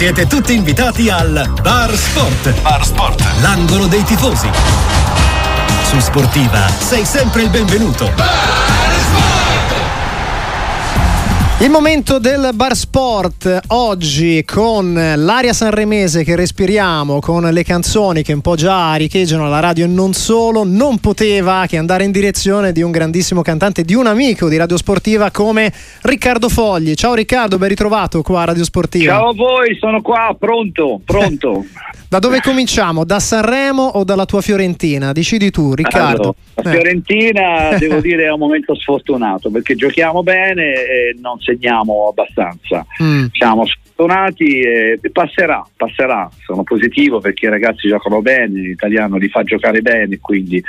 Siete tutti invitati al Bar Sport. Bar Sport. L'angolo dei tifosi. Su Sportiva sei sempre il benvenuto. Bar Il momento del bar sport oggi con l'aria sanremese che respiriamo, con le canzoni che un po' già riecheggiano alla radio e non solo, non poteva che andare in direzione di un grandissimo cantante, di un amico di Radio Sportiva come Riccardo Fogli. Ciao Riccardo, ben ritrovato qua a Radio Sportiva. Ciao a voi, sono qua, pronto, pronto. da dove cominciamo? Da Sanremo o dalla tua Fiorentina? Decidi tu, Riccardo. Allora, la Fiorentina, eh. devo dire, è un momento sfortunato perché giochiamo bene e non si segniamo abbastanza. Mm. Siamo sfortunati e passerà, passerà. Sono positivo perché i ragazzi giocano bene, l'italiano li fa giocare bene, quindi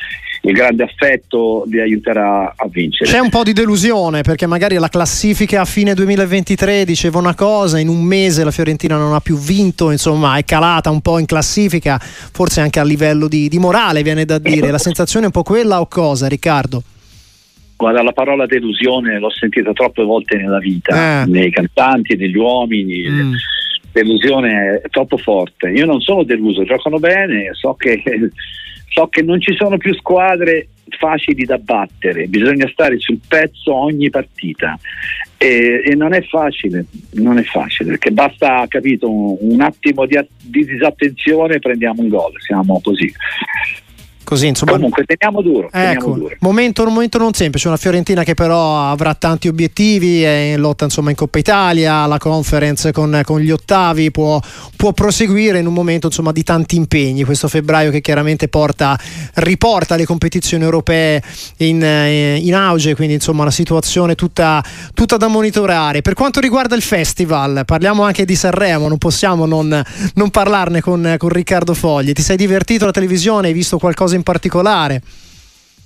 il grande affetto li aiuterà a vincere. C'è un po' di delusione perché magari la classifica a fine 2023 diceva una cosa, in un mese la Fiorentina non ha più vinto, insomma è calata un po' in classifica, forse anche a livello di, di morale viene da dire. La sensazione è un po' quella o cosa, Riccardo? Guarda, la parola delusione l'ho sentita troppe volte nella vita, eh. nei cantanti, negli uomini. Mm. Delusione è troppo forte. Io non sono deluso, giocano bene, so che, so che non ci sono più squadre facili da battere, bisogna stare sul pezzo ogni partita e, e, non è facile, non è facile perché basta, capito, un, un attimo di, di disattenzione e prendiamo un gol, siamo così. Così, insomma, Comunque teniamo duro. Ecco, duro. Momento, un momento non semplice, una Fiorentina che però avrà tanti obiettivi, è in lotta insomma, in Coppa Italia, la conference con, con gli ottavi, può, può, proseguire in un momento insomma, di tanti impegni. Questo febbraio che chiaramente porta, riporta le competizioni europee in, eh, in auge, quindi insomma una situazione tutta, tutta, da monitorare. Per quanto riguarda il festival, parliamo anche di Sanremo, non possiamo non, non parlarne con, con Riccardo Fogli. Ti sei divertito alla televisione? Hai visto qualcosa in in particolare?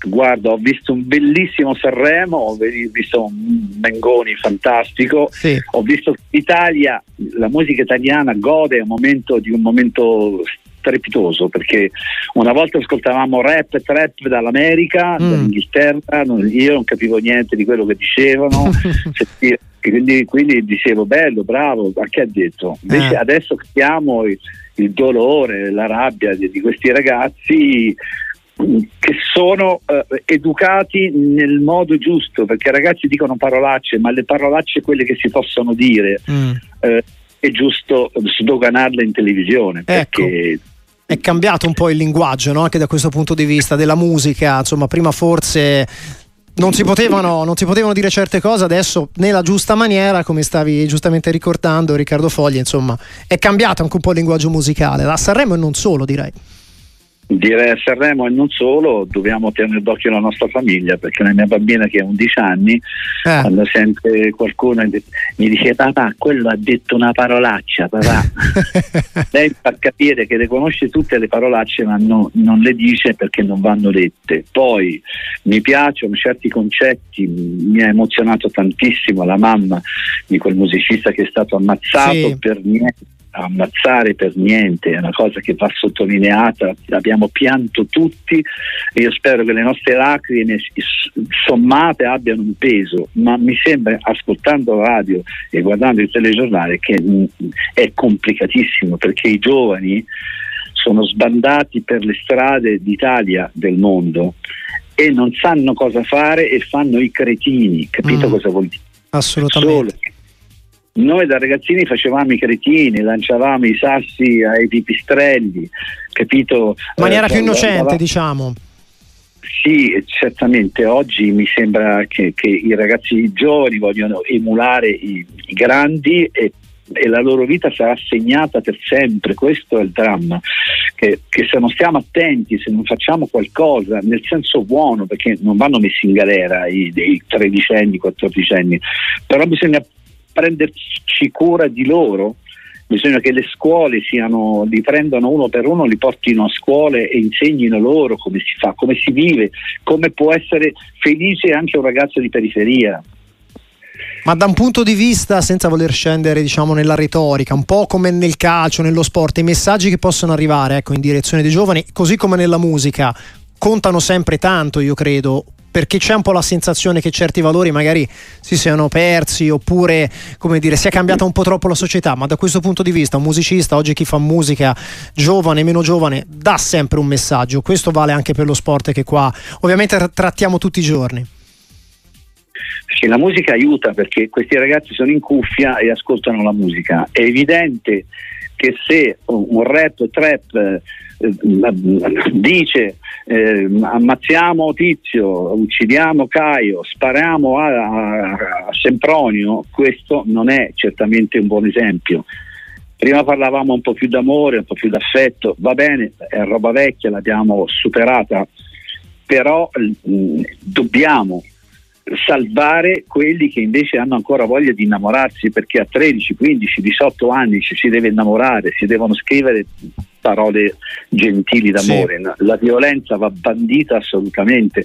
Guarda, ho visto un bellissimo Sanremo, ho visto un Mengoni fantastico, sì. ho visto l'Italia, la musica italiana gode un momento, di un momento strepitoso perché una volta ascoltavamo rap e trap dall'America, mm. dall'Inghilterra, non, io non capivo niente di quello che dicevano, quindi, quindi, dicevo bello, bravo, ma che ha detto? Invece eh. adesso capiamo il, il, dolore, la rabbia di, di questi ragazzi che sono eh, educati nel modo giusto, perché i ragazzi dicono parolacce, ma le parolacce quelle che si possono dire mm. eh, è giusto sdoganarle in televisione. Ecco. Perché è cambiato un po' il linguaggio no? anche da questo punto di vista della musica insomma prima forse non si, potevano, non si, potevano, dire certe cose, adesso nella giusta maniera, come stavi giustamente ricordando Riccardo Fogli, insomma, è cambiato anche un po' il linguaggio musicale, da Sanremo e non solo direi. Direi a Sanremo e non solo, dobbiamo tenere d'occhio la nostra famiglia perché la mia bambina che ha 11 anni, eh. quando sente qualcuno mi dice papà, quello ha detto una parolaccia, papà. Lei fa capire che le conosce tutte le parolacce ma no, non le dice perché non vanno dette. Poi mi piacciono certi concetti, mi ha emozionato tantissimo la mamma di quel musicista che è stato ammazzato sì. per niente ammazzare per niente, è una cosa che va sottolineata, abbiamo pianto tutti e io spero che le nostre lacrime sommate abbiano un peso, ma mi sembra ascoltando la radio e guardando il telegiornale che mm, è complicatissimo perché i giovani sono sbandati per le strade d'Italia, del mondo e non sanno cosa fare e fanno i cretini, capito mm, cosa vuol dire? Assolutamente. Solo noi da ragazzini facevamo i cretini, lanciavamo i sassi ai pipistrelli, capito? In maniera eh, più innocente, andava... diciamo. Sì, certamente oggi mi sembra che, che, i ragazzi giovani vogliono emulare i, i grandi e, e, la loro vita sarà segnata per sempre, questo è il dramma, che, che, se non stiamo attenti, se non facciamo qualcosa nel senso buono, perché non vanno messi in galera i, i tredicenni, quattordicenni, però bisogna prenderci cura di loro, bisogna che le scuole siano, li prendano uno per uno, li portino a scuole e insegnino loro come si fa, come si vive, come può essere felice anche un ragazzo di periferia. Ma da un punto di vista, senza voler scendere diciamo, nella retorica, un po' come nel calcio, nello sport, i messaggi che possono arrivare ecco, in direzione dei giovani, così come nella musica, contano sempre tanto, io credo, perché c'è un po' la sensazione che certi valori magari si siano persi oppure come dire sia cambiata un po' troppo la società, ma da questo punto di vista un musicista, oggi chi fa musica giovane, meno giovane, dà sempre un messaggio, questo vale anche per lo sport che qua ovviamente trattiamo tutti i giorni. Sì, la musica aiuta perché questi ragazzi sono in cuffia e ascoltano la musica. È evidente che se un rap trap eh, dice eh, ammazziamo Tizio, uccidiamo Caio, spariamo a, a, a Sempronio, questo non è certamente un buon esempio. Prima parlavamo un po' più d'amore, un po' più d'affetto, va bene, è roba vecchia, l'abbiamo superata, però mh, mm, dobbiamo salvare quelli che invece hanno ancora voglia di innamorarsi perché a 13, 15, 18 anni ci si deve innamorare, si devono scrivere parole gentili d'amore. Sì. La violenza va bandita assolutamente.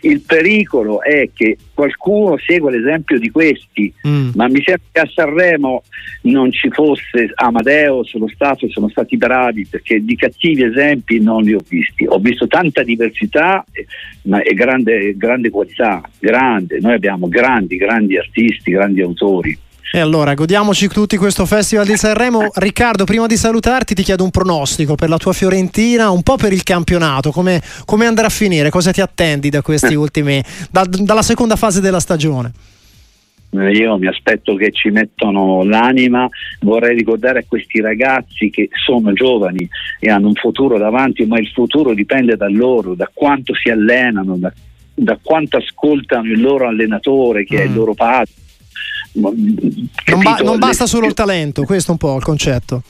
Il pericolo è che qualcuno segua l'esempio di questi, mm. ma mi sembra che a Sanremo non ci fosse Amadeus, lo Stato sono stati bravi perché di cattivi esempi non li ho visti. Ho visto tanta diversità ma è grande, grande qualità, grande. Noi abbiamo grandi, grandi artisti, grandi autori. E allora godiamoci tutti questo Festival di Sanremo. Riccardo, prima di salutarti ti chiedo un pronostico per la tua Fiorentina, un po' per il campionato, come, come andrà a finire, cosa ti attendi da questi ultimi, da, dalla seconda fase della stagione? Io mi aspetto che ci mettano l'anima, vorrei ricordare a questi ragazzi che sono giovani e hanno un futuro davanti, ma il futuro dipende da loro, da quanto si allenano, da, da quanto ascoltano il loro allenatore che mm. è il mm. loro padre non, ba- non, basta solo il talento, questo è un po' il concetto.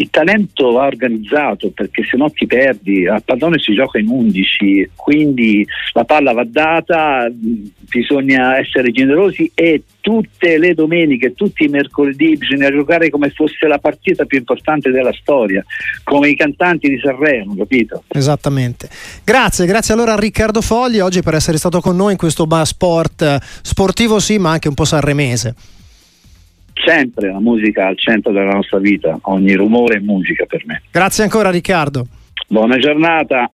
Il, talento va organizzato perché se no ti perdi, a pallone si gioca in 11, quindi la palla va data, bisogna essere generosi e tutte le domeniche, tutti i mercoledì bisogna giocare come fosse la partita più importante della storia, come i cantanti di Sanremo, capito? Esattamente. Grazie, grazie allora a Riccardo Fogli oggi per essere stato con noi in questo sport sportivo sì, ma anche un po' sanremese sempre la musica al centro della nostra vita, ogni rumore è musica per me. Grazie ancora Riccardo. Buona giornata.